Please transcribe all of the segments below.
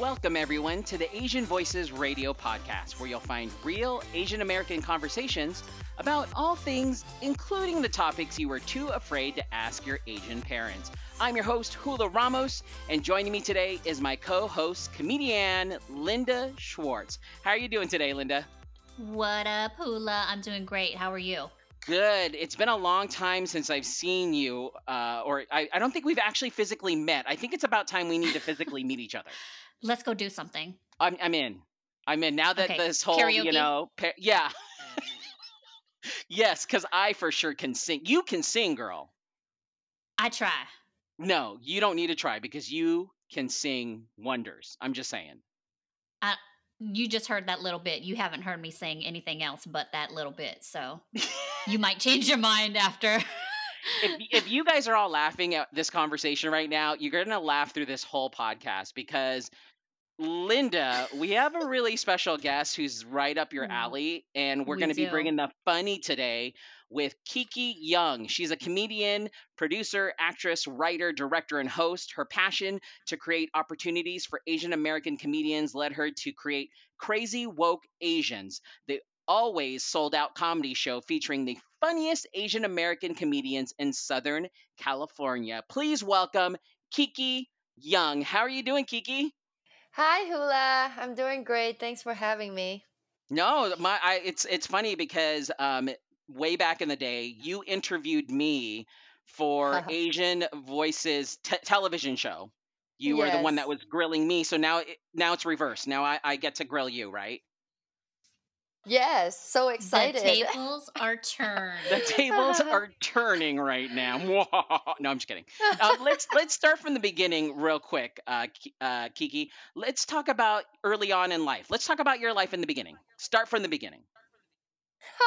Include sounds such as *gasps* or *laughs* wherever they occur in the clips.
Welcome, everyone, to the Asian Voices Radio podcast, where you'll find real Asian American conversations about all things, including the topics you were too afraid to ask your Asian parents. I'm your host, Hula Ramos, and joining me today is my co host, comedian Linda Schwartz. How are you doing today, Linda? What up, Hula? I'm doing great. How are you? Good. It's been a long time since I've seen you, uh, or I, I don't think we've actually physically met. I think it's about time we need to physically meet each other. *laughs* Let's go do something. I'm, I'm in. I'm in. Now that Okay, this whole, you know, pa- yeah. *laughs* yes, because I for sure can sing. You can sing, girl. I try. No, you don't need to try because you can sing wonders. I'm just saying. I, you just heard that little bit. You haven't heard me sing anything else but that little bit. So *laughs* you might change your mind after. If, if you guys are all laughing at this conversation right now, you're going to laugh through this whole podcast because Linda, we have a really special guest who's right up your Mm, alley, and we're we going to be bringing the funny today with Kiki Young. She's a comedian, producer, actress, writer, director, and host. Her passion to create opportunities for Asian American comedians led her to create Crazy Woke Asians, the always sold out comedy show featuring the funniest Asian American comedians in Southern California. Please welcome Kiki Young. How are you doing, Kiki? Hi, Hula. I'm doing great. Thanks for having me. No, my I, it's it's funny because um way back in the day you interviewed me for *laughs* Asian Voices te- television show. You were the one that was grilling me, so now it, now it's reversed. Now I, I get to grill you, right? Yes, so excited. the tables are *laughs* turned. The tables *laughs* are turning right now. *laughs* no, I'm just kidding. Uh, let's let's start from the beginning real quick, uh, uh, Kiki. Let's talk about early on in life. Let's talk about your life in the beginning. Start from the beginning.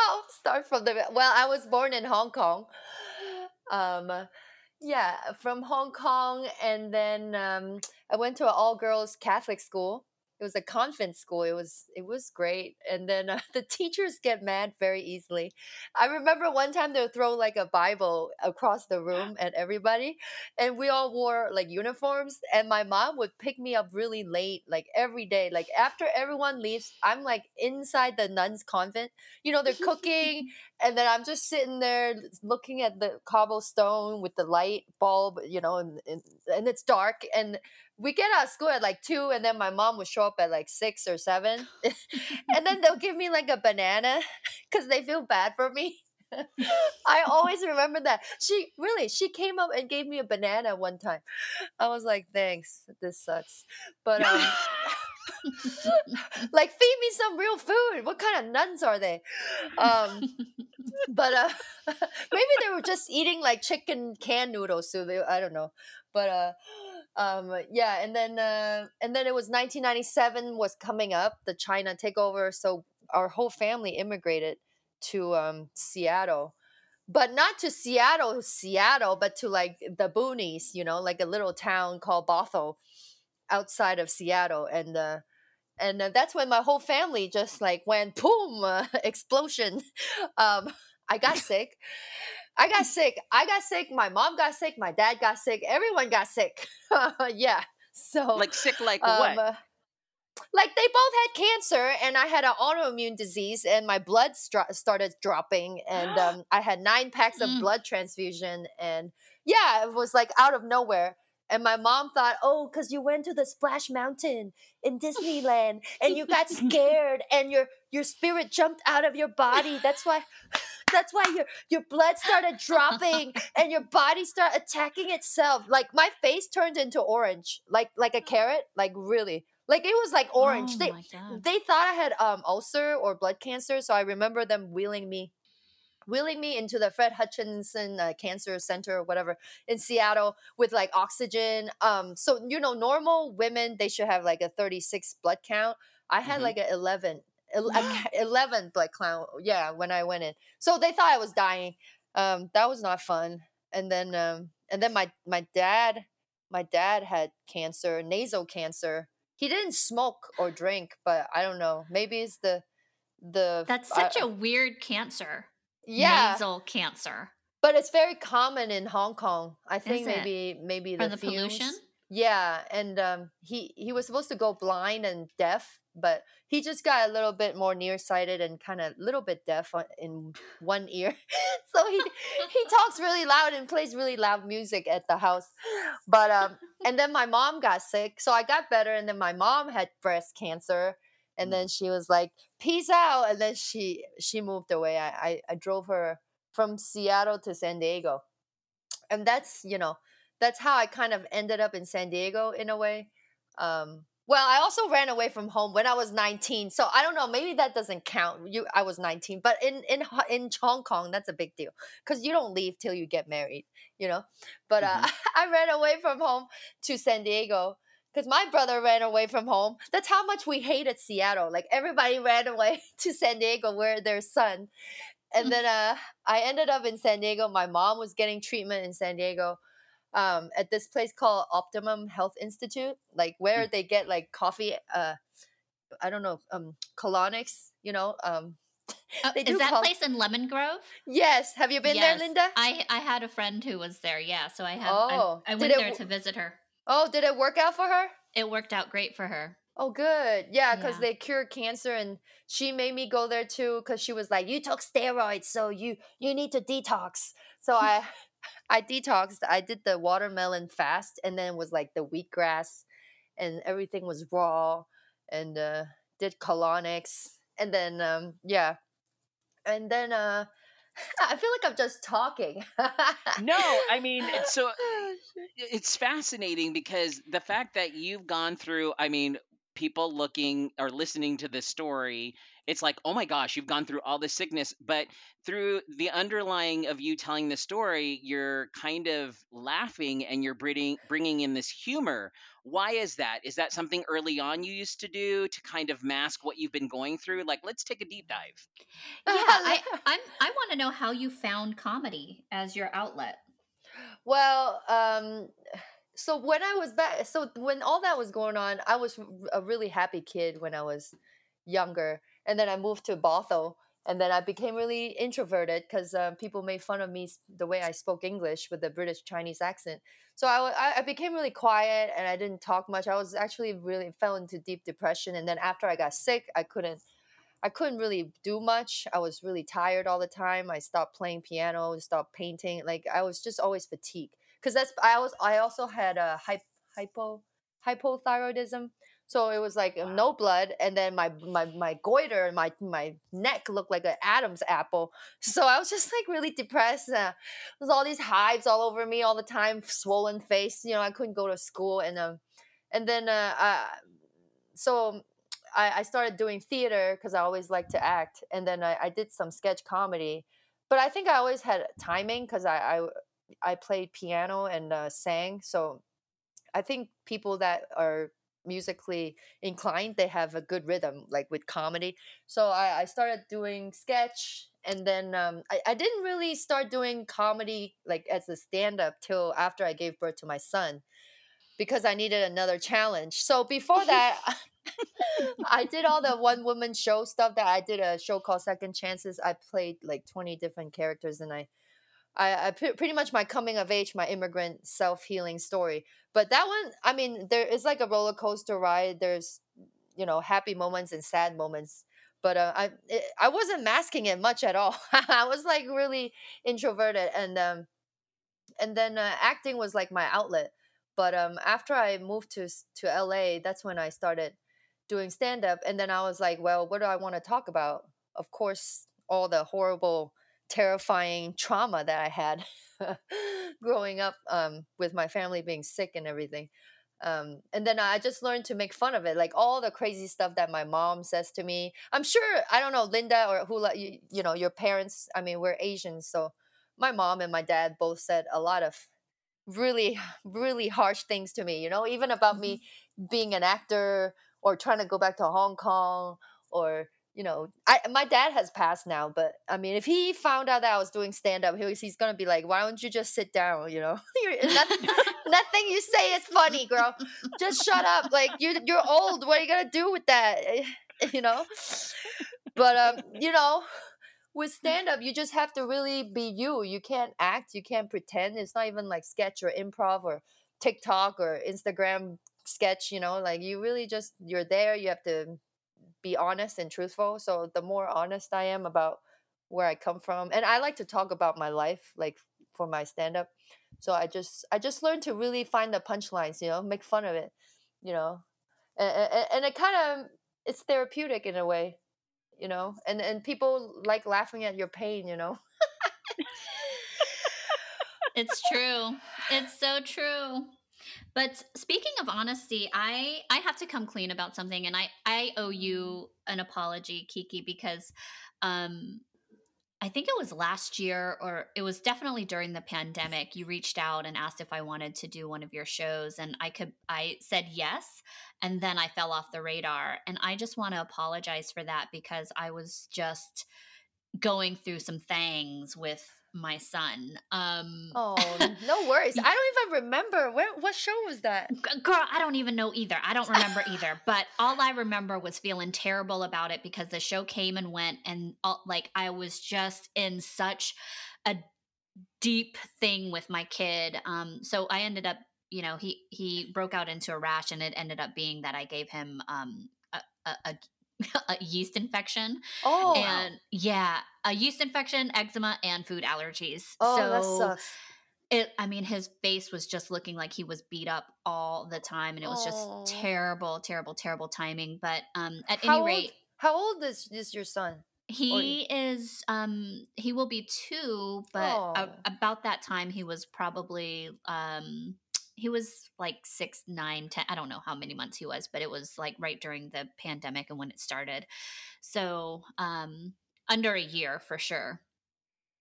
I'll start from the well. I was born in Hong Kong. Um, yeah, from Hong Kong, and then um, I went to an all-girls Catholic school. It was a convent school. It was it was great, and then uh, *laughs* the teachers get mad very easily. I remember one time they would throw like a Bible across the room at everybody, and we all wore like uniforms. And my mom would pick me up really late, like every day. Like after everyone leaves, I'm like inside the nuns' convent. You know, they're cooking, *laughs* and then I'm just sitting there looking at the cobblestone with the light bulb, you know, and, and, and it's dark. And we get out of school at like two, and then my mom would show up at like six or seven. *laughs* *laughs* and then they'll give me like a banana *laughs* because they feel bad for me. I always remember that. She really, she came up and gave me a banana one time. I was like, thanks, this sucks. But um, like feed me some real food. What kind of nuns are they? Um, but uh, maybe they were just eating like chicken canned noodles. So they, I don't know. But uh, um, yeah, and then uh, and then it was 1997 was coming up, the China takeover. So our whole family immigrated to um, Seattle. But not to Seattle, Seattle, but to like the boonies, you know, like a little town called Bothell outside of Seattle. And uh, and uh, that's when my whole family just like went boom uh, *laughs* explosion um i got *laughs* sick i got sick. I got sick. My mom got sick. My dad got sick. Everyone got sick. *laughs* Yeah. So like sick, like um, what? uh, like they both had cancer and i had an autoimmune disease and my blood started dropping and *gasps* um, i had nine packs of Mm. blood transfusion and yeah it was like out of nowhere and my mom thought oh because you went to the splash mountain in disneyland and you got *laughs* scared and your your spirit jumped out of your body. That's why *laughs* that's why your your blood started dropping *laughs* and your body started attacking itself. Like my face turned into orange like like a carrot like really. Like it was like orange. Oh they they thought i had um ulcer or blood cancer so i remember them wheeling me wheeling me into the fred hutchinson uh, cancer center or whatever in seattle with like oxygen um so you know normal women they should have like a 36 blood count. I had Mhm. like a 11 el- a ca- 11 blood count yeah when i went in. So they thought i was dying. Um that was not fun. And then um and then my my dad my dad had cancer nasal cancer. He didn't smoke or drink but i don't know maybe it's the the That's such a weird cancer. Yeah Nasal cancer. but it's very common in hong kong i think it? maybe maybe the, the pollution? Yeah, and um, he he was supposed to go blind and deaf, but he just got a little bit more nearsighted and kind of a little bit deaf in one ear. *laughs* so he he *laughs* talks really loud and plays really loud music at the house. But um, and then my mom got sick, so I got better, and then my mom had breast cancer, and then she was like, "Peace out," and then she she moved away. I I, I drove her from Seattle to San Diego, and that's you know that's how I kind of ended up in San Diego in a way. Um, well, I also ran away from home when I was 19. So I don't know, maybe that doesn't count. You I was 19, but in in in Hong Kong that's a big deal cuz you don't leave till you get married, you know. But uh, Mhm. *laughs* I ran away from home to San Diego cuz my brother ran away from home. That's how much we hated Seattle. Like everybody ran *laughs* away to San Diego where their son. And then uh I ended up in San Diego. My mom was getting treatment in San Diego um, at this place called Optimum Health Institute, like where they get like coffee. Uh, I don't know, um, colonics. You know, um, *laughs* Oh, is that call- place in Lemon Grove? yes. Have you been Yes. there, Linda? I I had a friend who was there. Yeah, so I have. Oh, I, I went there to visit her. Oh, did it work out for her? It worked out great for her. Oh, good. Yeah, because Yeah. they cure cancer, and she made me go there too. Because she was like, "You took steroids, so you you need to detox." So *laughs* I I detoxed. I did the watermelon fast, and then was like the wheatgrass, and everything was raw, and uh, did colonics, and then um, yeah, and then uh, I feel like I'm just talking. No, I mean, it's so *laughs* oh, it's fascinating because the fact that you've gone through, I mean, people looking or listening to this story, it's like, oh my gosh, you've gone through all this sickness, but through the underlying of you telling the story, you're kind of laughing and you're bringing bringing in this humor. Why is that? Is that something early on you used to do to kind of mask what you've been going through? Like, let's take a deep dive. Yeah, I *laughs* I'm, I want to know how you found comedy as your outlet. Well, um, *sighs* so when I was back, so when all that was going on, I was a really happy kid when I was younger, and then I moved to Bothell, and then I became really introverted because uh, people made fun of me the way I spoke English with the British Chinese accent. So I, I became really quiet and I didn't talk much. I was actually really fell into deep depression, and then after I got sick, I couldn't. I couldn't really do much. I was really tired all the time. I stopped playing piano, stopped painting. Like I was just always fatigued. Cause that's I was I also had a hy- hypo hypothyroidism. So it was like um, no blood, and then my my my goiter and my my neck looked like an Adam's apple. *laughs* So I was just like really depressed. Uh, there's all these hives all over me all the time, swollen face. You know, I couldn't go to school, and um, and then uh, uh so I, I started doing theater because I always liked to act, and then I, I did some sketch comedy. But I think I always had timing because I, I I played piano and uh, sang, so I think people that are musically inclined they have a good rhythm like with comedy. So i, I started doing sketch and then um, I, I didn't really start doing comedy like as a stand-up till after i gave birth to my son because i needed another challenge. So before *laughs* that *laughs* i did all the one woman show stuff that i did a show called second chances. I played like 20 different characters and i I, I pretty much my coming of age, my immigrant self healing story. But that one, I mean, there is like a roller coaster ride. There's, you know, happy moments and sad moments. But uh, I it, I wasn't masking it much at all. *laughs* I was like really introverted, and um, and then uh, acting was like my outlet. But um, after I moved to to LA, that's when I started doing stand up, and then I was like, well, what do I want to talk about? Of course, all the horrible terrifying trauma that I had *laughs* growing up um, with my family being sick and everything. Um, and then I just learned to make fun of it, like all the crazy stuff that my mom says to me. I'm sure I don't know Linda or who you, you know your parents. I mean, we're Asians, so my mom and my dad both said a lot of really, really harsh things to me. You know, even about me being an actor or trying to go back to Hong Kong or you know, I my dad has passed now, but I mean, if he found out that I was doing stand up, he was, he's gonna be like, "Why don't you just sit down?" You know, *laughs* nothing, *laughs* nothing you say is funny, girl. Just shut up. Like you're you're old. What are you gonna do with that? *laughs* You know. But um, you know, with stand up, you just have to really be you. You can't act. You can't pretend. It's not even like sketch or improv or TikTok or Instagram sketch, you know, like you really just you're there, you have to be honest and truthful. So the more honest I am about where I come from, and I like to talk about my life, like for my stand up. So I just I just learned to really find the punchlines, you know, make fun of it, you know, and, and, and it kind of it's therapeutic in a way, you know, and and people like laughing at your pain, you know. *laughs* It's true. It's so true. But speaking of honesty, I I have to come clean about something and I I owe you an apology, Kiki, because um I think it was last year or it was definitely during the pandemic. You reached out and asked if I wanted to do one of your shows and I could I said yes and then I fell off the radar and I just want to apologize for that because I was just going through some things with my son. Um Oh, *laughs* no worries. I don't even remember where what show was that. Girl, I don't even know either. I don't remember either. *laughs* But all I remember was feeling terrible about it because the show came and went, and all, like I was just in such a deep thing with my kid. Um, so I ended up, you know, he he broke out into a rash, and it ended up being that I gave him um a, a, *laughs* a yeast infection Oh, and yeah a yeast infection eczema and food allergies oh, that so sucks. it i mean his face was just looking like he was beat up all the time and it was Oh. just terrible terrible terrible timing but um at How any old? rate How old is is your son? he is um he will be two but a- Oh. about that time he was probably um he was like six nine ten i don't know how many months he was but it was like right during the pandemic and when it started so um under a year for sure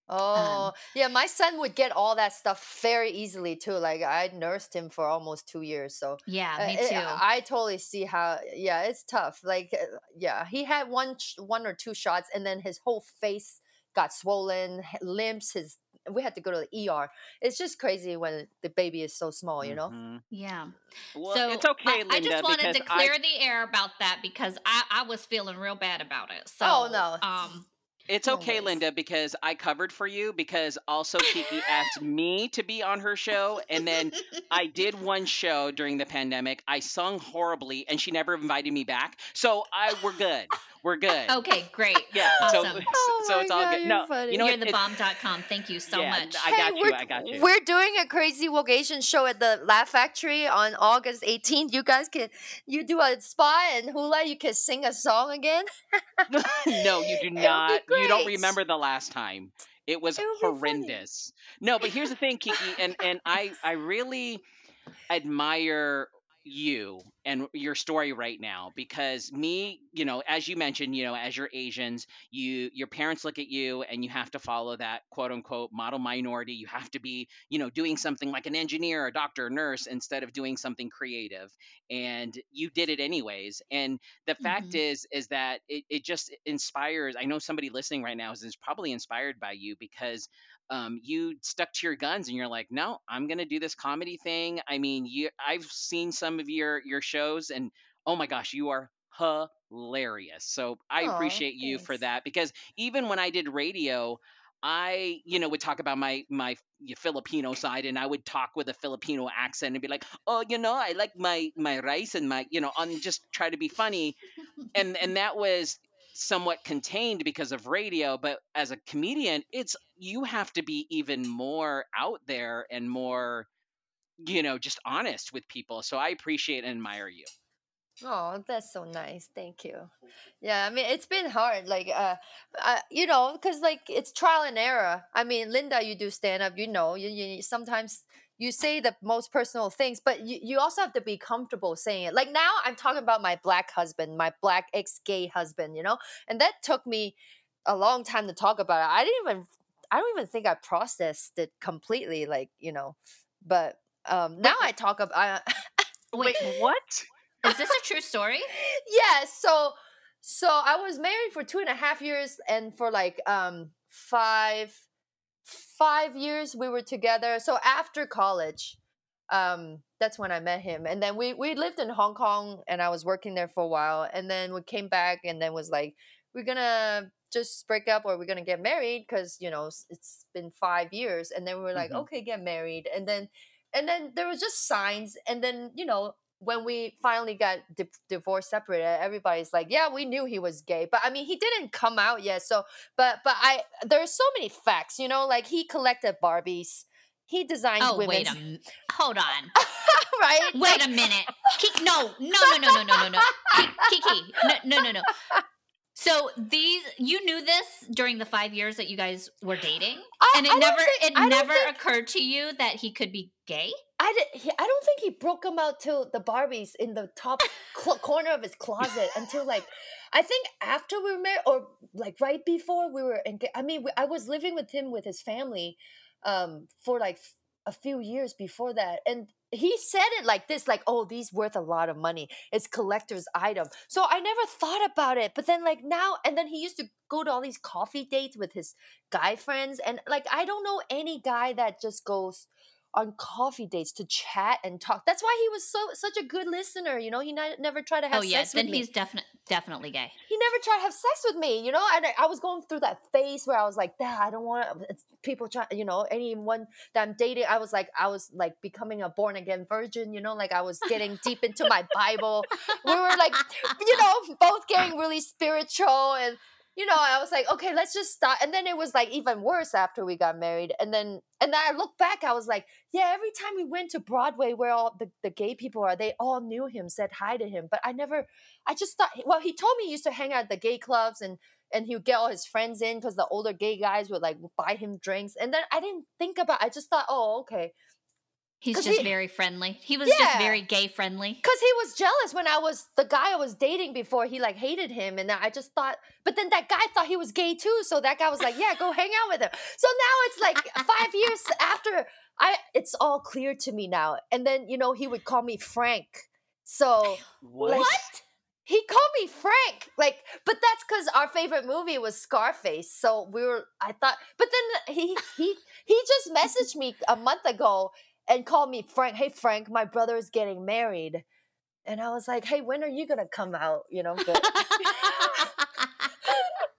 Oh, yeah. My son would get all that stuff very easily too. Like I nursed him for almost two years, so yeah uh, me too I totally see how. Yeah, it's tough. Like, uh, yeah, he had one, sh- one or two shots, and then his whole face got swollen, limbs. His we had to go to the ER. It's just crazy when the baby is so small, you know. Mhm. yeah Well, so it's okay, I, Linda. I just wanted to clear the air about that because I, I was feeling real bad about it so Oh, no. um It's okay, worries. Linda, because I covered for you because also Kiki asked *laughs* me to be on her show. And then I did one show during the pandemic. I sung horribly and she never invited me back. So I we're good. We're good. okay great *laughs* Yeah. So awesome *laughs* Oh so it's all God, good. No, funny. you know you're what? the It- bomb.com thank you so Yeah, much I got you, we're, I got you. We're doing a crazy vocation show at the Laugh Factory on August 18th. You guys can you do a spot and hula. You can sing a song again. *laughs* no, you do It would be not. You don't remember the last time. It was It would be funny. horrendous. No, but here's the thing, Kiki, and and I I really admire you and your story right now because me you know as you mentioned you know as you're asians you your parents look at you and you have to follow that quote unquote model minority you have to be you know doing something like an engineer a doctor a nurse instead of doing something creative and you did it anyways and the fact Mhm. is is that it, it just inspires i know somebody listening right now is, is probably inspired by you because um, you stuck to your guns and you're like no i'm gonna do this comedy thing. I mean you i've seen some of your your shows and oh my gosh you are hilarious. So i Aw, appreciate you for that because even when i did radio I, you know, would talk about my my Filipino side, and I would talk with a Filipino accent and be like, "Oh, you know, I like my my rice and my, you know, on just try to be funny." and and that was somewhat contained because of radio but as a comedian it's you have to be even more out there and more you know just honest with people so i appreciate and admire you Oh, that's so nice. Thank you. Yeah, I mean, it's been hard. Like, uh, uh you know, because like it's trial and error. I mean, Linda, you do stand up. You know, you, you sometimes you say the most personal things, but you, you also have to be comfortable saying it. Like now, I'm talking about my black husband, my black ex gay husband. You know, and that took me a long time to talk about it. I didn't even, I don't even think I processed it completely. Like, you know, but um now I talk about. I, *laughs* Wait, what is this a true story? *laughs* yeah so so i was married for two and a half years and for like um five five years we were together so after college um that's when i met him and then we we lived in hong kong and i was working there for a while and then we came back and then was like we're gonna just break up or we're gonna get married because you know it's been five years and then we were like Mhm. okay get married and then and then there was just signs and then you know when we finally got di- divorced separated everybody's like yeah we knew he was gay but i mean he didn't come out yet so but but i there's so many facts you know like he collected barbies he designed Oh, women's wait a m- hold on. *laughs* right Wait Like, a *laughs* minute. Ki- no, no, no, no, no, no, no, no. Ki- Kiki, no, no, no, no. So these, you knew this during the five years that you guys were dating, I, and it I never, think- it I never think- occurred to you that he could be gay. I, did, he, I don't think he broke them out to the Barbies in the top *laughs* cl- corner of his closet until like I think after we were married or like right before we were engaged. I mean, we, I was living with him with his family um, for like f- a few years before that, and he said it like this, like, "Oh, these worth a lot of money. It's collector's item." So I never thought about it, but then like now, and then he used to go to all these coffee dates with his guy friends, and like I don't know any guy that just goes on coffee dates to chat and talk. That's why he was so such a good listener. You know, he ne- never tried to have Oh yeah, sex then with me. he's definitely definitely gay. He never tried to have sex with me. You know, and I, I was going through that phase where I was like, "Nah, I don't want people try." You know, anyone that I'm dating, I was like, I was like becoming a born again virgin. You know, like I was getting deep into my Bible. We were like, you know, both getting really spiritual and you know, I was like, okay, let's just stop. And then it was like even worse after we got married. And then, and then I look back, I was like, yeah, every time we went to Broadway where all the, the gay people are, they all knew him, said hi to him. But I never, I just thought, well, he told me he used to hang out at the gay clubs and, and he would get all his friends in because the older gay guys would like buy him drinks. And then I didn't think about, I just thought, oh, okay. He's 'Cause just he- very friendly. He was just very gay friendly. Cause he was jealous when I was the guy I was dating before. He like hated him, and I just thought. But then that guy thought he was gay too, so that guy was like, "Yeah, go hang out with him." So now it's like *laughs* five years after I, it's all clear to me now. And then you know he would call me Frank, so What? Like- he called me Frank. Like, but that's because our favorite movie was Scarface. So we were. I thought, but then he he he just messaged me a month ago and called me Frank. Hey Frank, my brother is getting married, and I was like, Hey, when are you gonna come out? You know, but, *laughs*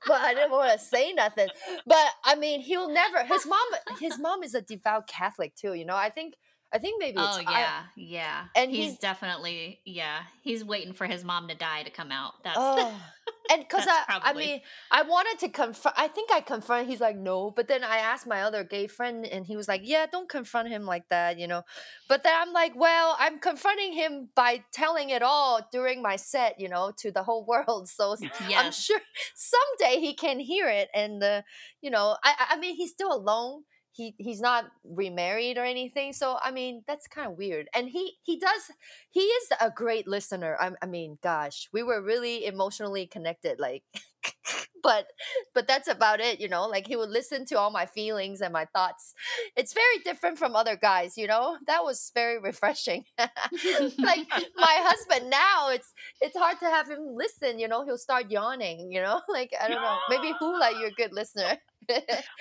but I didn't want to say nothing. But I mean, he'll never. His *laughs* mom, his mom is a devout Catholic too. You know, I think. I think maybe. oh it's, I- yeah, yeah. and he's he's- definitely yeah. He's waiting for his mom to die to come out. That's Oh, *laughs* and because I, That's I mean, I wanted to confront. I think I confront. He's like, no. But then I asked my other gay friend, and he was like, yeah, don't confront him like that, you know. But then I'm like, well, I'm confronting him by telling it all during my set, you know, to the whole *laughs* world. So I'm sure *laughs* someday he can hear it, and uh, you know, I- I mean, he's still alone. He he's not remarried or anything. So I mean, that's kind of weird. And he he does he is a great listener. I, I mean, gosh, we were really emotionally connected. Like, *laughs* but but that's about it. You know, like he would listen to all my feelings and my thoughts. It's very different from other guys. You know, that was very refreshing. *laughs* like *laughs* my husband now, it's it's hard to have him listen. You know, he'll start yawning. You know, like I don't know. Maybe Hula, you're a good listener.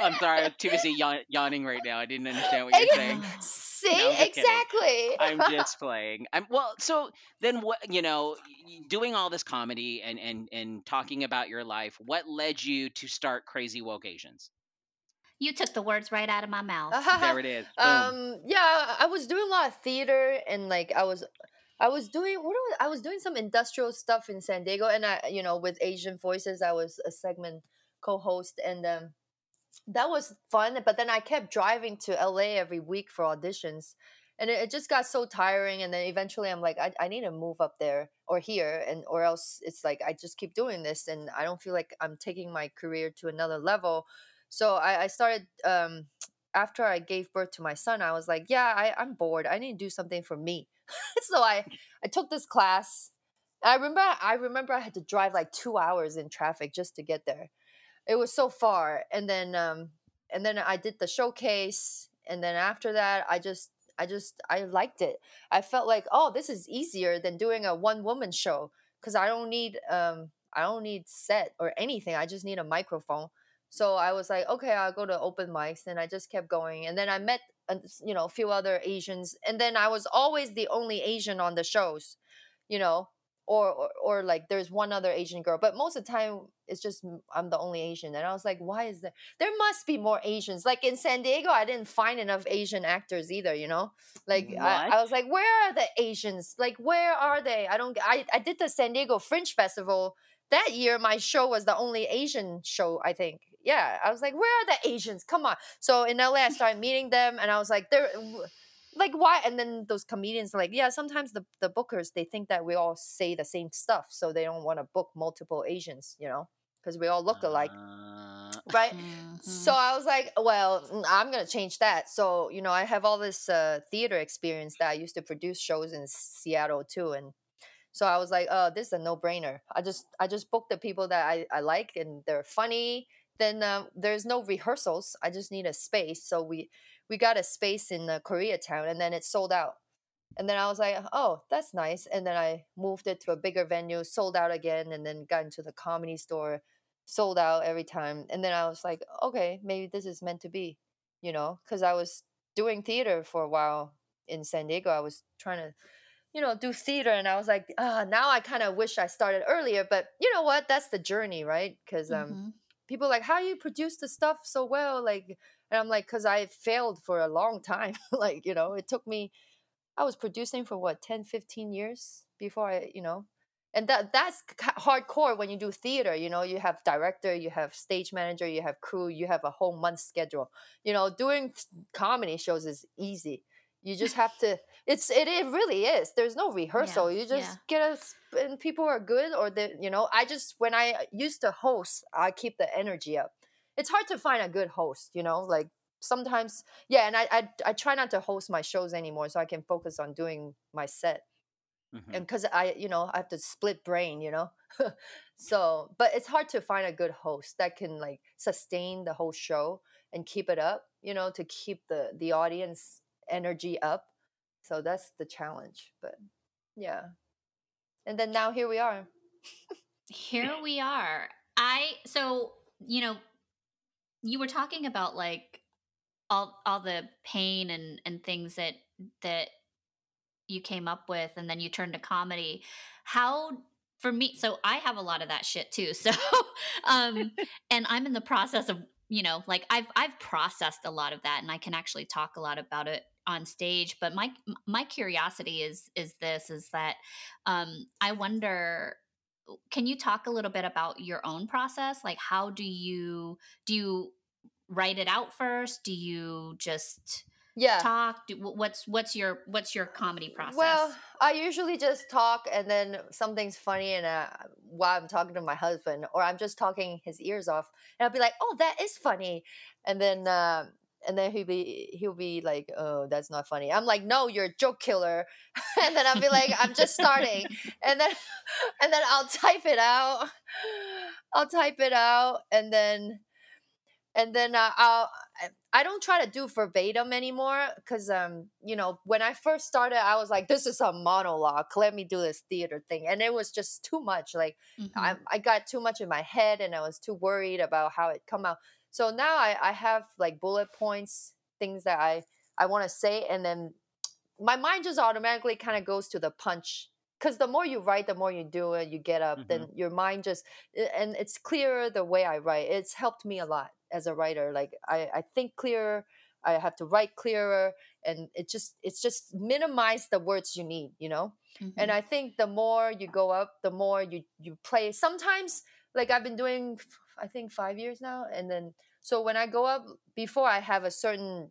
I'm sorry, I'm too busy yawn- yawning right now. I didn't understand what you're saying. *laughs* See, No, I'm just kidding. exactly. I'm *laughs* just playing. I'm well. So then, what you know, doing all this comedy and and and talking about your life, what led you to start Crazy Woke Asians? you took the words right out of my mouth. There *laughs* it is. Boom. um yeah i was doing a lot of theater and like i was i was doing what was, i was doing some industrial stuff in san diego and i you know with asian voices i was a segment co-host and um that was fun but then i kept driving to la every week for auditions and it, just got so tiring and then eventually i'm like I, I need to move up there or here and or else it's like i just keep doing this and i don't feel like i'm taking my career to another level so i, I started um after I gave birth to my son, I was like, yeah, I, I'm bored. I need to do something for me. *laughs* so I, I took this class. I remember I remember I had to drive like two hours in traffic just to get there. It was so far. And then um and then I did the showcase. And then after that I just I just I liked it. I felt like, oh, this is easier than doing a one woman show. Cause I don't need um I don't need set or anything. I just need a microphone. So I was like, okay, I'll go to open mics, and I just kept going. And then I met, uh, you know, a few other Asians, and then I was always the only Asian on the shows, you know. Or, or or like there's one other asian girl but most of the time it's just I'm the only asian and i was like why is there there must be more asians. Like in san diego i didn't find enough asian actors either you know? Like I, I was like where are the asians? Like where are they? I don't i i did the san diego fringe festival that year my show was the only asian show i think. Yeah i was like where are the asians? Come on. So in la i started meeting them and i was like they're w- like why? And then those comedians are like yeah sometimes the, the bookers they think that we all say the same stuff so they don't want to book multiple asians you know because we all look alike. Uh, right? Mhm. so i was like well mm, i'm gonna change that. So you know i have all this uh, theater experience that i used to produce shows in seattle too and so i was like oh this is a no-brainer. I just i just book the people that i, I like and they're funny then um, there's no rehearsals i just need a space so we we got a space in uh, koreatown and then it sold out. And then i was like oh that's nice. And then i moved it to a bigger venue sold out again and then got into the comedy store sold out every time. And then i was like okay maybe this is meant to be you know because i was doing theater for a while in san diego. I was trying to you know do theater and i was like ah now i kind of wish i started earlier. But you know what? That's the journey right? Because um Mhm. people are like how you produce the stuff so well? Like and i'm like because i failed for a long time *laughs* like you know it took me i was producing for what 10 15 years before i you know? And that that's hardcore when you do theater you know you have director you have stage manager you have crew you have a whole month schedule. You know doing comedy shows is easy. You just have to it's it, it really is. There's no rehearsal. You just yeah. get a s- and people are good or they you know i just when i uh, used to host i keep the energy up it's hard to find a good host you know like sometimes yeah and I, I i try not to host my shows anymore so i can focus on doing my set. Mhm. and because i you know i have to split brain you know? *laughs* So but it's hard to find a good host that can like sustain the whole show and keep it up you know to keep the the audience energy up. So that's the challenge but yeah. And then now here we are. Here we are. I so you know you were talking about like all all the pain and and things that that you came up with and then you turned to comedy. How for me so I have a lot of that shit too. *laughs* So um *laughs* and I'm in the process of you know like I've I've processed a lot of that and I can actually talk a lot about it on stage but my my curiosity is is this is that um I wonder can you talk a little bit about your own process? Like how do you do you write it out first? Do you just yeah. talk? Do, what's what's your what's your comedy process? Well, I usually just talk and then something's funny and uh, while I'm talking to my husband or I'm just talking his ears off and I'll be like, "Oh, that is funny." And then um and then he'll be he'll be like, "Oh, that's not funny." I'm like, "No, you're a joke killer." *laughs* and then I'll be like, "I'm just starting." *laughs* And then *laughs* and then I'll type it out. I'll type it out and then and then uh, I'll I- don't try to do verbatim anymore because um you know when I first started I was like this is a monologue let me do this theater thing and it was just too much like Mhm. I I got too much in my head and I was too worried about how it come out so now I I have like bullet points things that I I want to say and then my mind just automatically kind of goes to the punch because the more you write the more you do it you get up then your mind just and it's clearer the way i write. It's helped me a lot as a writer like i, I think clearer i have to write clearer and it just it's just minimize the words you need you know? And Mhm. i think the more you go up the more you you play. Sometimes like i've been doing i think five years now and then so when i go up before i have a certain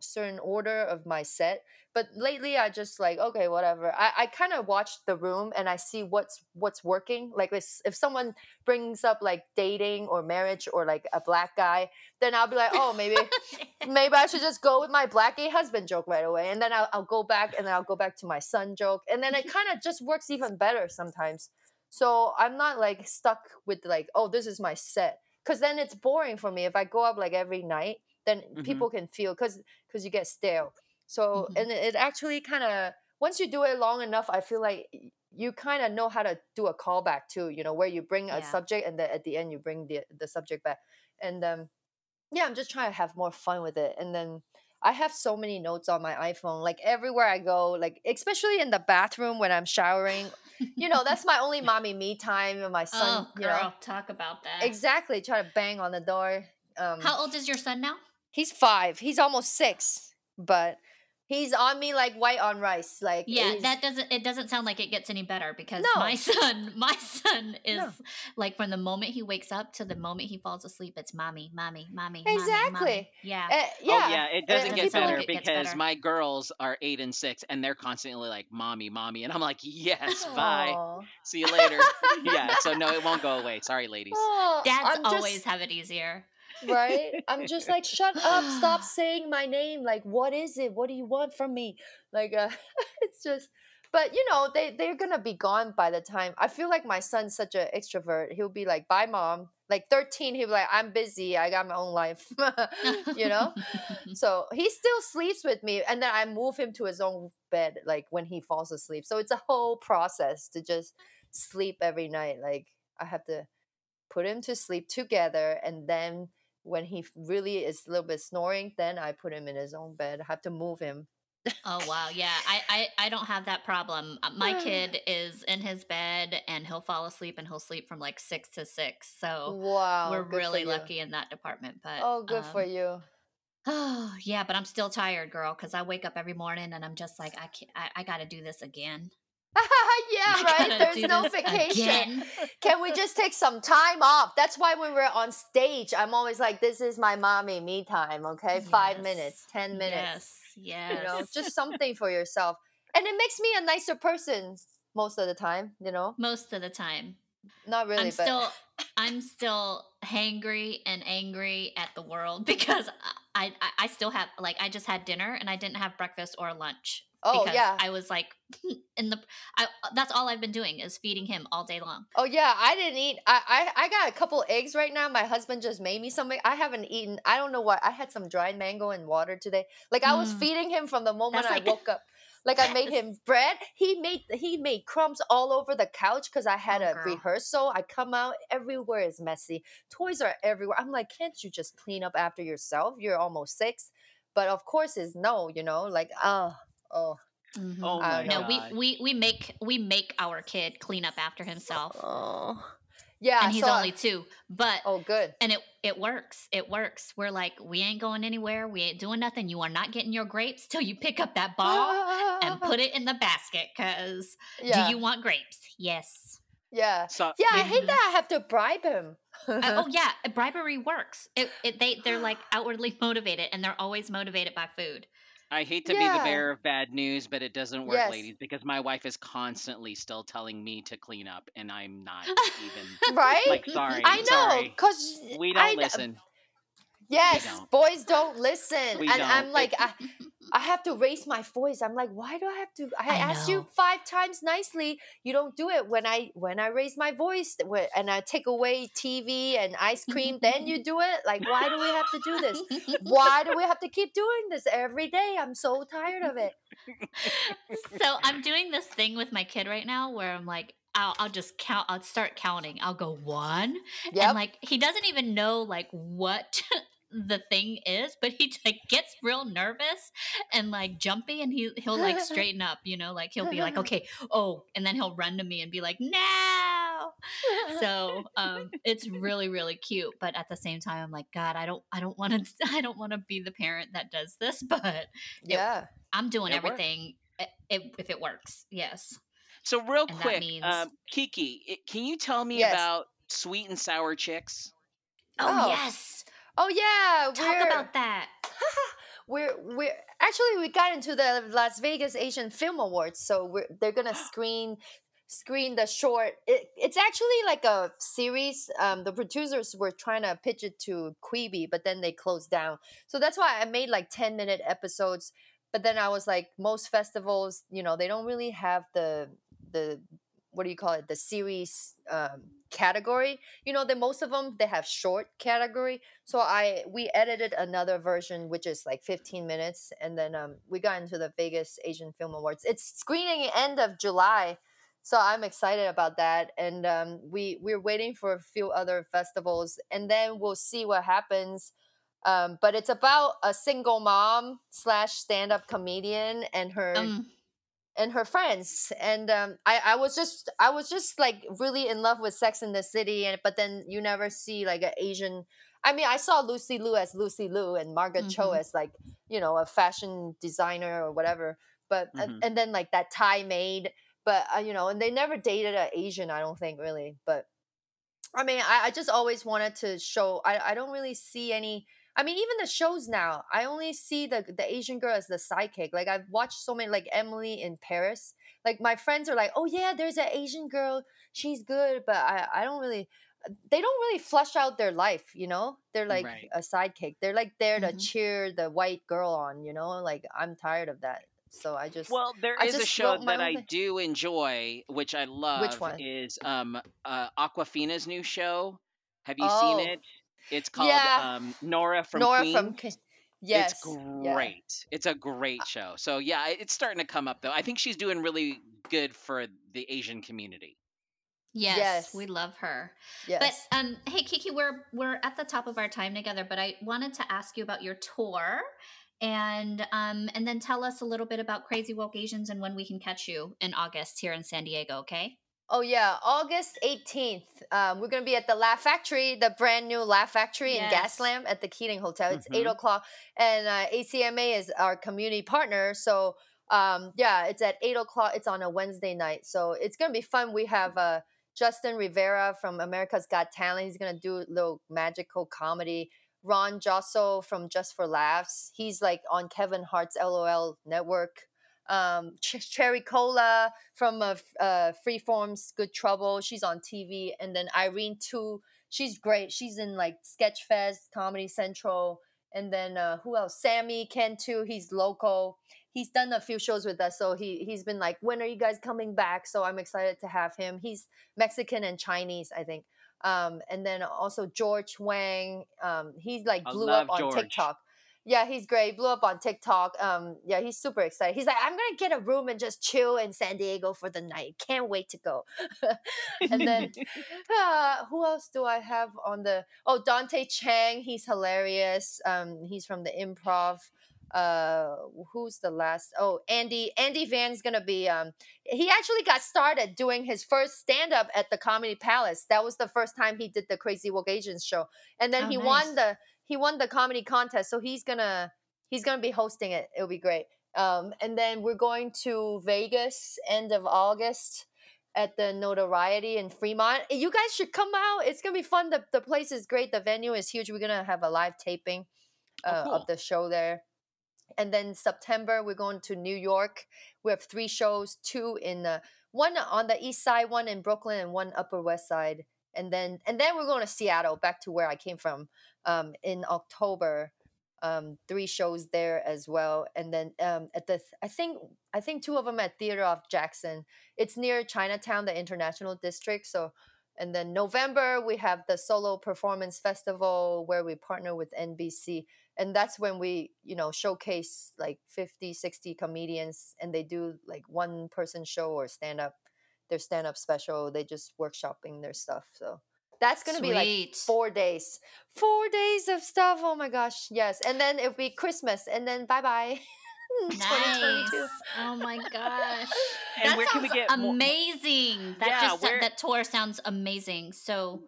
certain order of my set but lately i just like okay whatever. I, I kind of watch the room and i see what's what's working. Like if, if someone brings up like dating or marriage or like a black guy then i'll be like oh maybe *laughs* maybe i should just go with my black gay husband joke right away and then I'll, I'll go back and then i'll go back to my son joke and then it *laughs* kind of just works even better sometimes so i'm not like stuck with like oh this is my set because then it's boring for me if i go up like every night then Mhm. people can feel because because you get stale so Mhm. and it actually kind of once you do it long enough i feel like you kind of know how to do a callback too you know where you bring a Yeah. subject and then at the end you bring the the subject back and um yeah i'm just trying to have more fun with it and then i have so many notes on my iphone like everywhere i go like especially in the bathroom when i'm showering you know that's my only *laughs* mommy me time and my son oh, you girl, know talk about that. exactly try to bang on the door um How old is your son now? he's five he's almost six but he's on me like white on rice like Yeah, he's- that doesn't. It doesn't sound like it gets any better because No. my *laughs* son, my son is No. like from the moment he wakes up to the moment he falls asleep, it's mommy, mommy, mommy, mommy, Exactly. mommy. Yeah. eh, yeah Oh yeah, it doesn't and get better It gets because better. my girls are eight and six, and they're constantly like, "Mommy, mommy," and I'm like, "Yes, bye, Aw. see you later." *laughs* yeah, so no, it won't go away. Sorry, ladies. Aw, Dads I'm just- always have it easier. Right? I'm *laughs* just like, shut up, stop saying my name. Like, what is it? What do you want from me? Like, uh, *laughs* it's just, but you know, they they're gonna be gone by the time. I feel like my son's such an extrovert. He'll be like, bye, mom. Like 13, he'll be like, I'm busy. I got my own life. *laughs* you know. So he still sleeps with me, and then I move him to his own bed, like when he falls asleep. So it's a whole process to just sleep every night. Like I have to put him to sleep together, and then when he really is a little bit snoring, then I put him in his own bed. I have to move him. Oh wow, yeah. I, I I don't have that problem. Uh, My *sighs* kid is in his bed and he'll fall asleep and he'll sleep from like six to six. So wow, we're really lucky in that department. But Oh, good for um, you. Oh *sighs* yeah, but I'm still tired, girl, because I wake up every morning and I'm just like, I can't. I, I got to do this again. *laughs* yeah, right. There's no vacation. again. *laughs* Can we just take some time off? That's why when we're on stage, I'm always like, "This is my mommy me time." Okay, five minutes, ten minutes. Yes, yes. You know, just *laughs* something for yourself, and it makes me a nicer person most of the time. You know, most of the time. not really, I'm but still I'm still hangry and angry at the world because uh, I, I still have like I just had dinner and I didn't have breakfast or lunch. oh because yeah, I was like *laughs* in the I that's all I've been doing is feeding him all day long. oh yeah. I didn't eat. I, I I got a couple eggs right now. My husband just made me something. I haven't eaten. I don't know what. I had some dried mango and water today. Like I was Mm. feeding him from the moment I woke up. Like I made him bread. He made he made crumbs all over the couch because I had Oh, a girl. rehearsal. I come out everywhere is messy. Toys are everywhere. I'm like, can't you just clean up after yourself? You're almost six. But of course, is no. You know, like oh oh Mhm. Oh my don't no, know. we, we we make we make our kid clean up after himself, oh yeah. and he's so- only two. But oh good. and it it works. It works. We're like, we ain't going anywhere. We ain't doing nothing. You are not getting your grapes till you pick up that ball and put it in the basket. Cause yeah do you want grapes? Yes. yeah So yeah. I hate that I have to bribe him. Uh, oh *laughs* yeah, bribery works. It, it they they're like outwardly motivated, and they're always motivated by food. I hate to be the bearer of bad news, but it doesn't work, Yes. ladies, because my wife is constantly still telling me to clean up, and I'm not even *laughs* right? like sorry. I know, cause We don't I, listen. Yes, don't. boys don't listen, We and don't. I'm like, I, *laughs* I have to raise my voice. I'm like, why do I have to? I, I asked you five times nicely. You don't do it when I when I raise my voice and I take away TV and ice cream. then you do it. Like, why do we have to do this? Why do we have to keep doing this every day? I'm so tired of it. so I'm doing this thing with my kid right now where I'm like, I'll, I'll just count. I'll start counting. I'll go one, Yep. and like he doesn't even know like what *laughs* the thing is, but he like gets real nervous and like jumpy, and he he'll like *laughs* straighten up. You know, like he'll be like, *laughs* okay, oh, and then he'll run to me and be like, no. So um, *laughs* it's really really cute, but at the same time, I'm like, God, I don't I don't want to I don't want to be the parent that does this, but yeah. I'm doing It everything i- if, if it works. Yes. So real And quick, means- um, Kiki, can you tell me Yes. about sweet and sour chicks? Oh, Oh. yes. Oh yeah. Talk about that. *laughs* we're we're actually we got into the Las Vegas Asian Film Awards, so we're they're gonna *gasps* screen screen the short. It, it's actually like a series. Um, the producers were trying to pitch it to Quibi, but then they closed down. So that's why I made like ten minute episodes. But then I was like, most festivals, you know, they don't really have the the what do you call it the series um, category you know the most of them they have short category so i we edited another version which is like 15 minutes and then um, we got into the vegas asian film awards. It's screening end of july so i'm excited about that and um, we we're waiting for a few other festivals and then we'll see what happens um, but it's about a single mom slash stand-up comedian and her Um, and her friends and um, I, I was just i was just like really in love with sex in the city and but then you never see like an asian i mean i saw lucy liu as lucy liu and margaret cho Mhm. as like you know a fashion designer or whatever but Mhm. and, and then like that thai maid but uh, you know and they never dated an asian i don't think really but i mean i, I just always wanted to show I, I don't really see any I mean, even the shows now, I only see the the Asian girl as the sidekick. Like I've watched so many, like Emily in Paris. Like my friends are like, "Oh yeah, there's an Asian girl. She's good," but I I don't really. They don't really flesh out their life, you know. They're like Right. a sidekick. They're like there to Mhm. cheer the white girl on, you know. Like I'm tired of that. So I just Well, there is a show that I do enjoy, which I love, Which one? is um uh Awkwafina's new show. Have you Oh. seen it? It's called Yeah. um Nora from Nora Queens. from Ki- yes, It's yeah. great. It's a great show. So yeah, it's starting to come up though. I think she's doing really good for the Asian community. Yes, Yes. we love her. Yes. But um, hey Kiki, we're we're at the top of our time together, but I wanted to ask you about your tour, and um, and then tell us a little bit about Crazy Woke Asians and when we can catch you in August here in San Diego. Okay. Oh yeah, August eighteenth. Um, we're gonna be at the Laugh Factory, the brand new Laugh Factory in Yes. Gaslamp at the Keating Hotel. It's eight Mhm. o'clock, and uh, ACMA is our community partner. So um, yeah, it's at eight o'clock. It's on a Wednesday night, so it's gonna be fun. We have uh, Justin Rivera from America's Got Talent. He's gonna do a little magical comedy. Ron Josol from Just for Laughs. He's like on Kevin Hart's LOL network. Um, Ch- Sherry Cola from uh, uh, Freeform's Good Trouble. She's on TV. And then Irene too. She's great. She's in like Sketchfest, Comedy Central. And then uh, who else? Sammy Ken too. He's local. He's done a few shows with us, so he he's been like, when are you guys coming back? So I'm excited to have him. He's Mexican and Chinese, I think. Um, and then also George Wang. Um, he's like blew up on George. TikTok. Yeah, he's great. Blew up on TikTok. Um, yeah, he's super excited. He's like, I'm gonna get a room and just chill in San Diego for the night. Can't wait to go. *laughs* and then *laughs* uh, who else do I have on the? Oh, Dante Chang. He's hilarious. Um, he's from the Improv. Uh, who's the last? Oh, Andy. Andy Van's gonna be. Um, he actually got started doing his first stand up at the Comedy Palace. That was the first time he did the Crazy Woke Asians show, and then Oh, he nice. won the he won the comedy contest. So he's gonna he's gonna be hosting it. It'll be great. Um, and then we're going to Vegas end of August at the Notoriety in Fremont. You guys should come out. It's gonna be fun. The the place is great. The venue is huge. We're gonna have a live taping Oh, uh, cool. of the show there. And then September we're going to New York. We have three shows, two in the one on the east side, one in Brooklyn, and one Upper West Side. And then and then we're going to Seattle, back to where I came from, um, in October. Um, three shows there as well. And then um, at the I think I think two of them at Theatre off Jackson. It's near Chinatown, the International District. So and then November we have the Solo Performance Festival where we partner with NBC and that's when we you know showcase like 50 60 comedians and they do like one person show or stand up their stand up special they just workshopping their stuff so that's gonna be like four days four days of stuff oh my gosh yes and then it'll be christmas and then bye bye *laughs* Nice. 2022 Oh my gosh. *laughs* And that where can we sounds get more- amazing. That Yeah, just where- that tour sounds amazing. So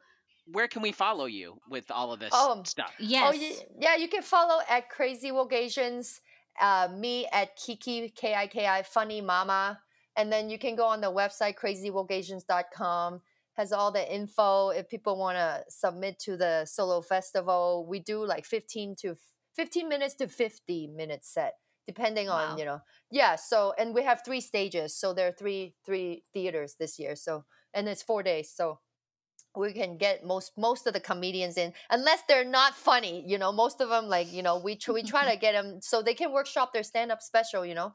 Where can we follow you with all of this Oh, stuff? yes. Oh, yeah, yeah, you can follow at Crazy Woke Asians, uh, me at Kiki, K I K I, Funny Mama. And then you can go on the website, crazywokeasians.com. Has all the info if people want to submit to the solo festival. We do like 15 to 15 minutes to 50 minutes set, depending on, Wow. you know. Yeah, so and we have three stages. So there are three three theaters this year. So and it's four days. So we can get most most of the comedians in unless they're not funny you know most of them like you know we tr- we try *laughs* to get them so they can workshop their stand up special you know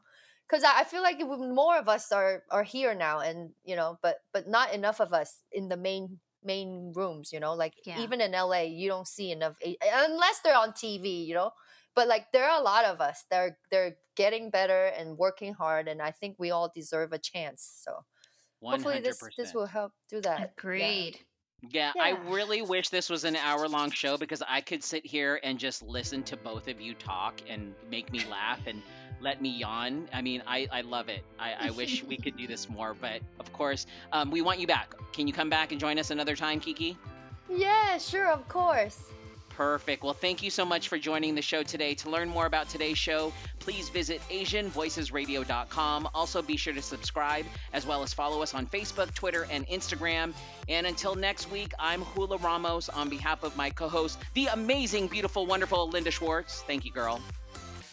because I, I feel like more of us are are here now and you know but but not enough of us in the main main rooms you know like Yeah. even in la you don't see enough unless they're on tv you know but like there are a lot of us they're they're getting better and working hard and i think we all deserve a chance so One hopefully this this will help do that Yeah. Agreed. Yeah, Yeah. I really wish this was an hour long show because I could sit here and just listen to both of you talk and make me laugh and let me yawn. I mean, I, I love it. I, I wish we could do this more, but of course, um, we want you back. Can you come back and join us another time, Kiki? Yeah, sure, of course. Perfect. Well, thank you so much for joining the show today. To learn more about today's show, please visit AsianVoicesRadio.com. Also, be sure to subscribe as well as follow us on Facebook, Twitter, and Instagram. And until next week, I'm Hula Ramos on behalf of my co host, the amazing, beautiful, wonderful Linda Schwartz. Thank you, girl.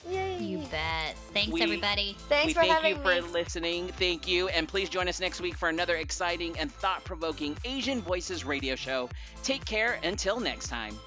Yay. You bet. Thanks, We- everybody. Thanks we for thank having you me. for listening. Thank you. And please join us next week for another exciting and thought provoking Asian Voices radio show. Take care until next time.